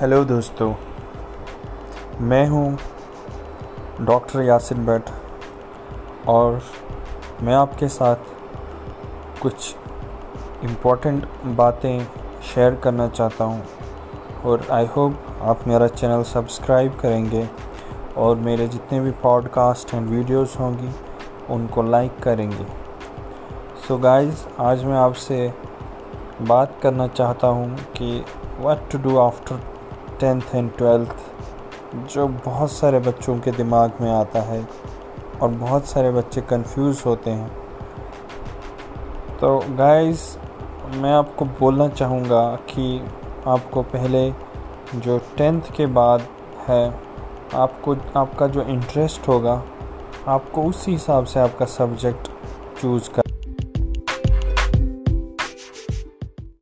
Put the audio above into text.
Hello दोस्तों, मैं हूँ डॉक्टर यासिन भट्ट और मैं आपके साथ कुछ इम्पोर्टेंट बातें शेयर करना चाहता हूँ और आई होप आप मेरा चैनल सब्सक्राइब करेंगे और मेरे जितने भी पॉडकास्ट एंड वीडियोस होंगी, उनको लाइक करेंगे। सो so गाइस आज मैं आपसे बात करना चाहता हूँ कि what to do after tenth and twelfth, जो बहुत सारे बच्चों के दिमाग में आता है और बहुत सारे बच्चे कंफ्यूज होते हैं। तो गाइस मैं आपको बोलना चाहूँगा कि आपको पहले जो टेंथ के बाद है, आपको, आपका जो इंटरेस्ट होगा, आपको उसी हिसाब से आपका सब्जेक्ट चूज़ कर